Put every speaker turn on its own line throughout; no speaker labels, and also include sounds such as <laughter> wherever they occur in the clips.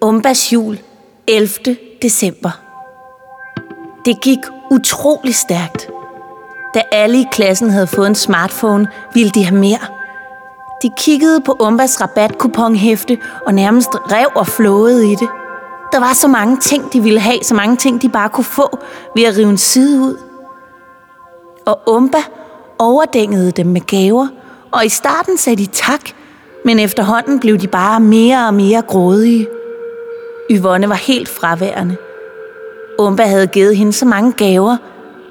Umbas jul 11. december. Det gik utrolig stærkt. Da alle i klassen havde fået en smartphone, ville de have mere. De kiggede på Umbas rabatkuponhæfte og nærmest rev og flåede i det. Der var så mange ting, de ville have, så mange ting, de bare kunne få ved at rive en side ud. Og Umba overdængede dem med gaver, og i starten sagde de tak, men efterhånden blev de bare mere og mere grådige. Yvonne var helt fraværende. Umba havde givet hende så mange gaver,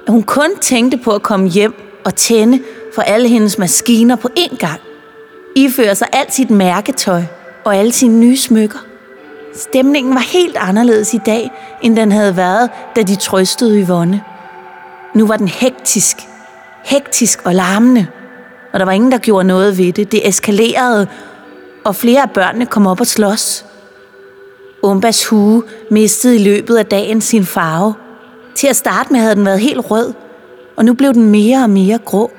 at hun kun tænkte på at komme hjem og tænde for alle hendes maskiner på én gang. Iføre sig alt sit mærketøj og alle sine nye smykker. Stemningen var helt anderledes i dag, end den havde været, da de trøstede Yvonne. Nu var den hektisk. Hektisk og larmende. Og der var ingen, der gjorde noget ved det. Det eskalerede, og flere af børnene kom op og slås. Umbas hue mistede i løbet af dagen sin farve. Til at starte med havde den været helt rød, og nu blev den mere og mere grå.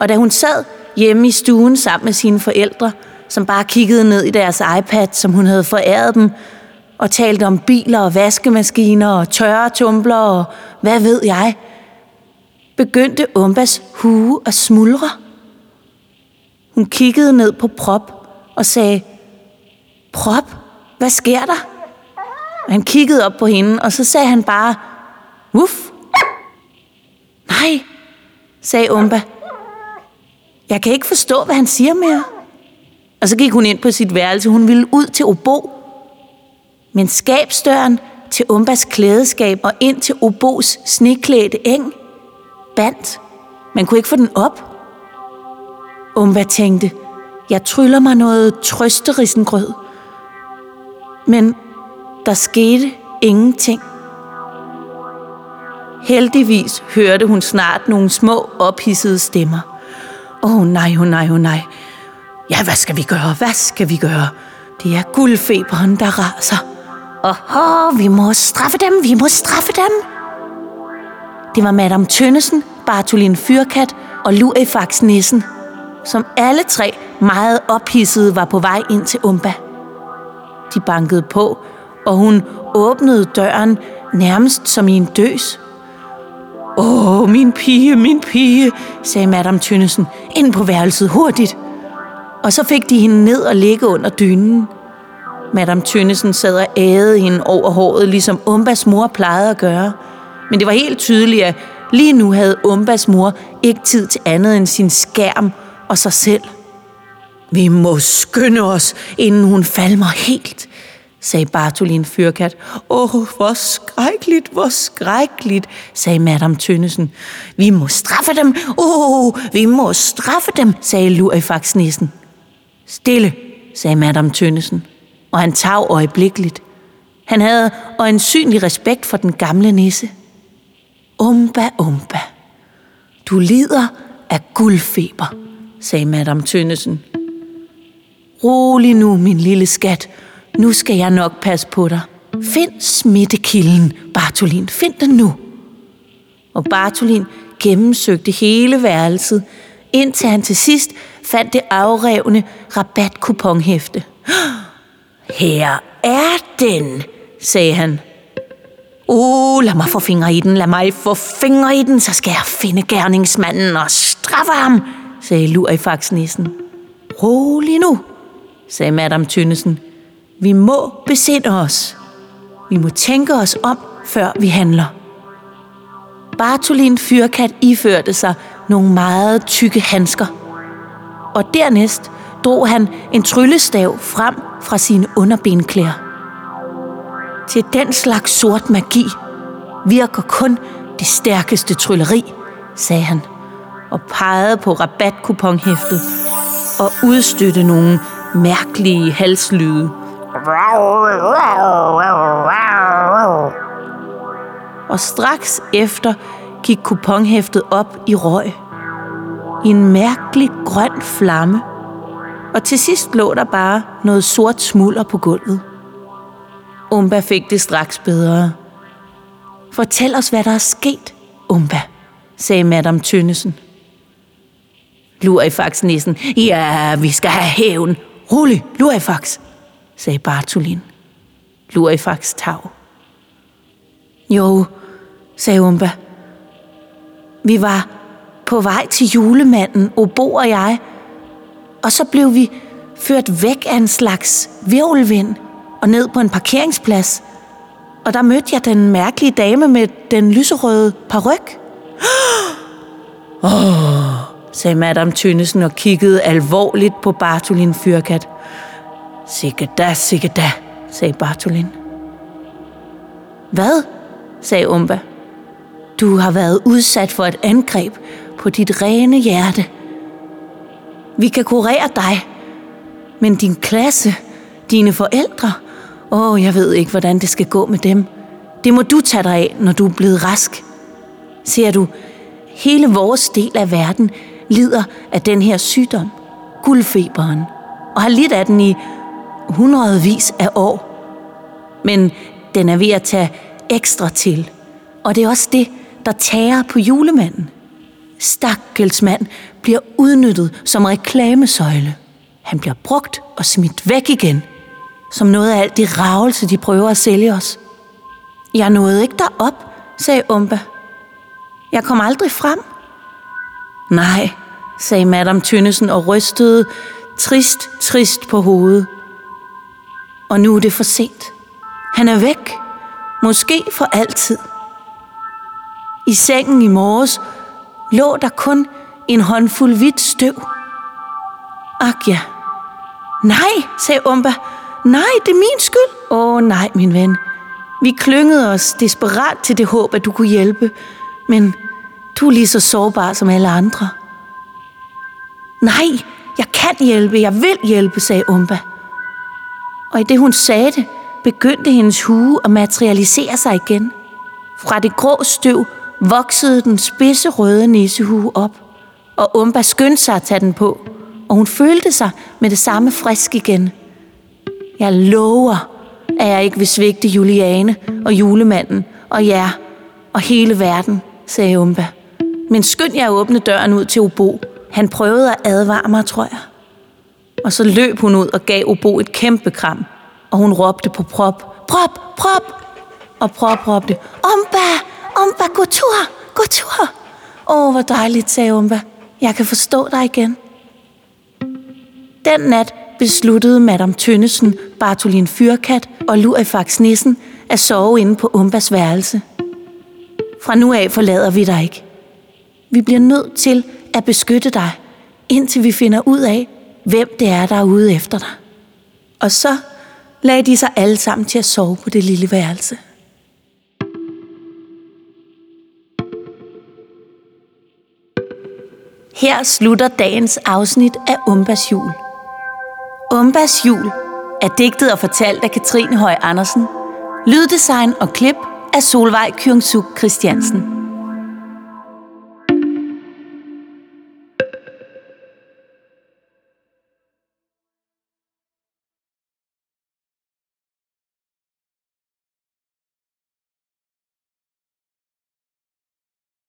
Og da hun sad hjemme i stuen sammen med sine forældre, som bare kiggede ned i deres iPad, som hun havde foræret dem, og talte om biler og vaskemaskiner og tørretumbler og hvad ved jeg, begyndte Umbas hue at smuldre. Hun kiggede ned på Prop og sagde, Prop, hvad sker der? Han kiggede op på hende, og så sagde han bare, Wuff. Nej, sagde Umba. Jeg kan ikke forstå, hvad han siger mere. Og så gik hun ind på sit værelse. Hun ville ud til Obo. Men skabsdøren til Umbas klædeskab og ind til Obos sneklædte eng bandt. Man kunne ikke få den op. Umba tænkte, jeg tryller mig noget trøsterisengrød. Men der skete ingenting. Heldigvis hørte hun snart nogle små ophissede stemmer. Åh oh, nej, åh oh, nej, åh oh, nej. Ja, hvad skal vi gøre? Hvad skal vi gøre? Det er guldfeberen, der raser. Åh, vi må straffe dem, vi må straffe dem. Det var Madame Tønnesen, Bartolin Fyrkat og Luefax Nissen, som alle tre meget ophissede var på vej ind til Umba. De bankede på, og hun åbnede døren nærmest som i en døs. Åh, min pige, min pige, sagde Madame Tønnesen. Ind på værelset hurtigt. Og så fik de hende ned og ligge under dynen. Madame Tønnesen sad og ædede hende over håret, ligesom Umbas mor plejede at gøre. Men det var helt tydeligt, at lige nu havde Umbas mor ikke tid til andet end sin skærm og sig selv. Vi må skynde os, inden hun falmer helt, sagde Bartolin Fyrkat. Åh, oh, hvor skrækkeligt, hvor skrækkeligt, sagde Madame Tønnesen. Vi må straffe dem, åh, oh, vi må straffe dem, sagde Lurifax Nissen. Stille, sagde Madame Tønnesen, og han tav øjeblikkeligt. Han havde øjensynlig respekt for den gamle nisse. Umba, umba, du lider af guldfeber, sagde Madame Tønnesen. Rolig nu, min lille skat. Nu skal jeg nok passe på dig. Find smittekilden, Bartolin. Find den nu. Og Bartolin gennemsøgte hele værelset, indtil han til sidst fandt det afrevne rabatkuponhæfte. Her er den, sagde han. Uh, lad mig få fingre i den, lad mig få fingre i den, så skal jeg finde gerningsmanden og straffe ham, sagde Lurifaksnissen. Rolig nu, sagde Madame Tynnesen. Vi må besinde os. Vi må tænke os om, før vi handler. Bartolin Fyrkat iførte sig nogle meget tykke handsker. Og dernæst drog han en tryllestav frem fra sine underbenklæder. Til den slags sort magi virker kun det stærkeste trylleri, sagde han, og pegede på rabatkuponhæftet og udstødte nogle mærkelige halslyde. Og straks efter gik kuponhæftet op i røg. I en mærkelig grøn flamme. Og til sidst lå der bare noget sort smulder på gulvet. Umba fik det straks bedre. Fortæl os, hvad der er sket, Umba, sagde Madame Tønnesen. Lurifax nissen. Ja, vi skal have hævn. Rolig, Lurifax, sagde Bartolin. Lurifax tav. Jo, sagde Umba. Vi var på vej til julemanden, Obo og jeg, og så blev vi ført væk af en slags virvelvind og ned på en parkeringsplads. Og der mødte jeg den mærkelige dame med den lyserøde paryk. <gasps> Åh, oh, sagde Madame Tønnesen og kiggede alvorligt på Bartolin Fyrkat. Sikke da, sikke da, sagde Bartolin. Hvad? sagde Umba. Du har været udsat for et angreb på dit rene hjerte. Vi kan kurere dig, men din klasse, dine forældre, åh, oh, jeg ved ikke, hvordan det skal gå med dem. Det må du tage dig af, når du er blevet rask. Ser du, hele vores del af verden lider af den her sygdom, guldfeberen, og har lidt af den i hundredvis af år. Men den er ved at tage ekstra til, og det er også det, der tager på julemanden. Stakkels mand bliver udnyttet som reklamesøjle. Han bliver brugt og smidt væk igen, som noget af alt det ravelse, de prøver at sælge os. Jeg nåede ikke derop, sagde Umba. Jeg kom aldrig frem. Nej, sagde Madame Tønnesen og rystede trist, trist på hovedet. Og nu er det for sent. Han er væk. Måske for altid. I sengen i morges lå der kun en håndfuld hvidt støv. Ak ja. Nej, sagde Umba. Nej, det er min skyld. Åh oh, nej, min ven. Vi klyngede os desperat til det håb, at du kunne hjælpe. Men du er lige så sårbar som alle andre. Nej, jeg kan hjælpe, jeg vil hjælpe, sagde Umba. Og i det hun sagde det, begyndte hendes hue at materialisere sig igen. Fra det grå støv voksede den spidse røde nissehue op, og Umba skyndte sig at tage den på, og hun følte sig med det samme frisk igen. Jeg lover, at jeg ikke vil svigte Juliane og julemanden og jer og hele verden, sagde Umba. Men skynd jer at åbne døren ud til Obo. Han prøvede at advare mig, tror jeg. Og så løb hun ud og gav Obo et kæmpe kram, og hun råbte på prop, prop, prop, og prop råbte, Umba, Umba, gå tur, gå tur. Åh, oh, hvor dejligt, sagde Umba. Jeg kan forstå dig igen. Den nat besluttede Madame Tønnesen, Bartolin Fyrkat og Lurifax Nissen at sove inde på Umbas værelse. Fra nu af forlader vi dig ikke. Vi bliver nødt til at beskytte dig, indtil vi finder ud af, hvem det er, der er ude efter dig. Og så lagde de sig alle sammen til at sove på det lille værelse. Her slutter dagens afsnit af Umbas jul. Umbas jul er digtet og fortalt af Katrine Høj Andersen. Lyddesign og klip af Solvej Kyungsuk Christiansen.